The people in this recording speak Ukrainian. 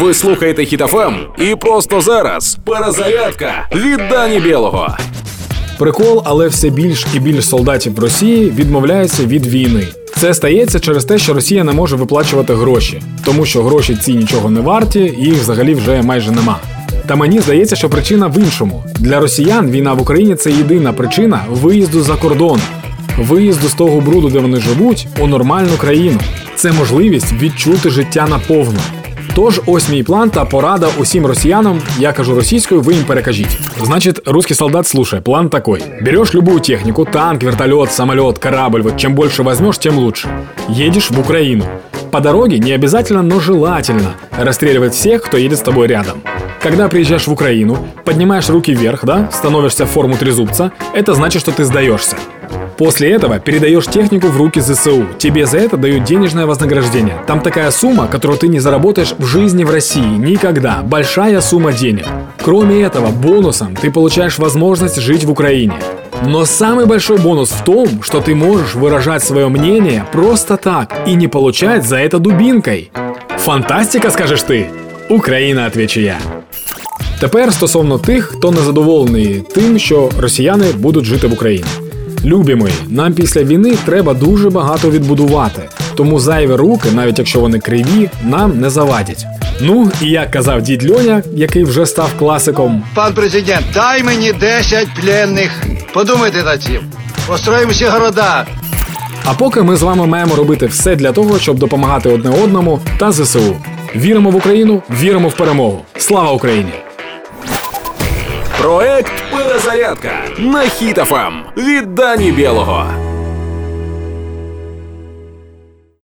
Ви слухаєте Хітофем і просто зараз перезарядка від Дані Білого. Прикол, але все більш і більш солдатів Росії відмовляються від війни. Це стається через те, що Росія не може виплачувати гроші, тому що гроші ці нічого не варті, і їх взагалі вже майже нема. Та мені здається, що причина в іншому. Для росіян війна в Україні це єдина причина виїзду за кордон, виїзду з того бруду, де вони живуть, у нормальну країну. Це можливість відчути життя наповну. Тож ось мій план та порада усім росіянам. Я кажу російською, ви їм перекажіть. Значит, русский солдат, слушай, план такой. Берешь любую технику, танк, вертолет, самолет, корабль, вот чем больше возьмешь, тем лучше. Едешь в Украину. По дороге не обязательно, но желательно расстреливать всех, кто едет с тобой рядом. Когда приезжаешь в Украину, поднимаешь руки вверх, да, становишься в форму трезубца, это значит, что ты сдаешься. После этого передаешь технику в руки ЗСУ. Тебе за это дают денежное вознаграждение. Там такая сумма, которую ты не заработаешь в жизни в России. Никогда. Большая сумма денег. Кроме этого, бонусом ты получаешь возможность жить в Украине. Но самый большой бонус в том, что ты можешь выражать свое мнение просто так и не получать за это дубинкой. Фантастика, скажешь ты? Україна, отвечу я. Тепер стосовно тих, хто не задоволений тим, що росіяни будуть жити в Україні. Любі мої, нам після війни треба дуже багато відбудувати, тому зайві руки, навіть якщо вони криві, нам не завадять. Ну і як казав дід Льоня, який вже став класиком, Пан президент, дай мені 10 пленних. Подумайте над цим. Построїмо всі города. А поки ми з вами маємо робити все для того, щоб допомагати одне одному та ЗСУ. Віримо в Україну, віримо в перемогу. Слава Україні! Проект Перезарядка на Хітафам від Дані Білого.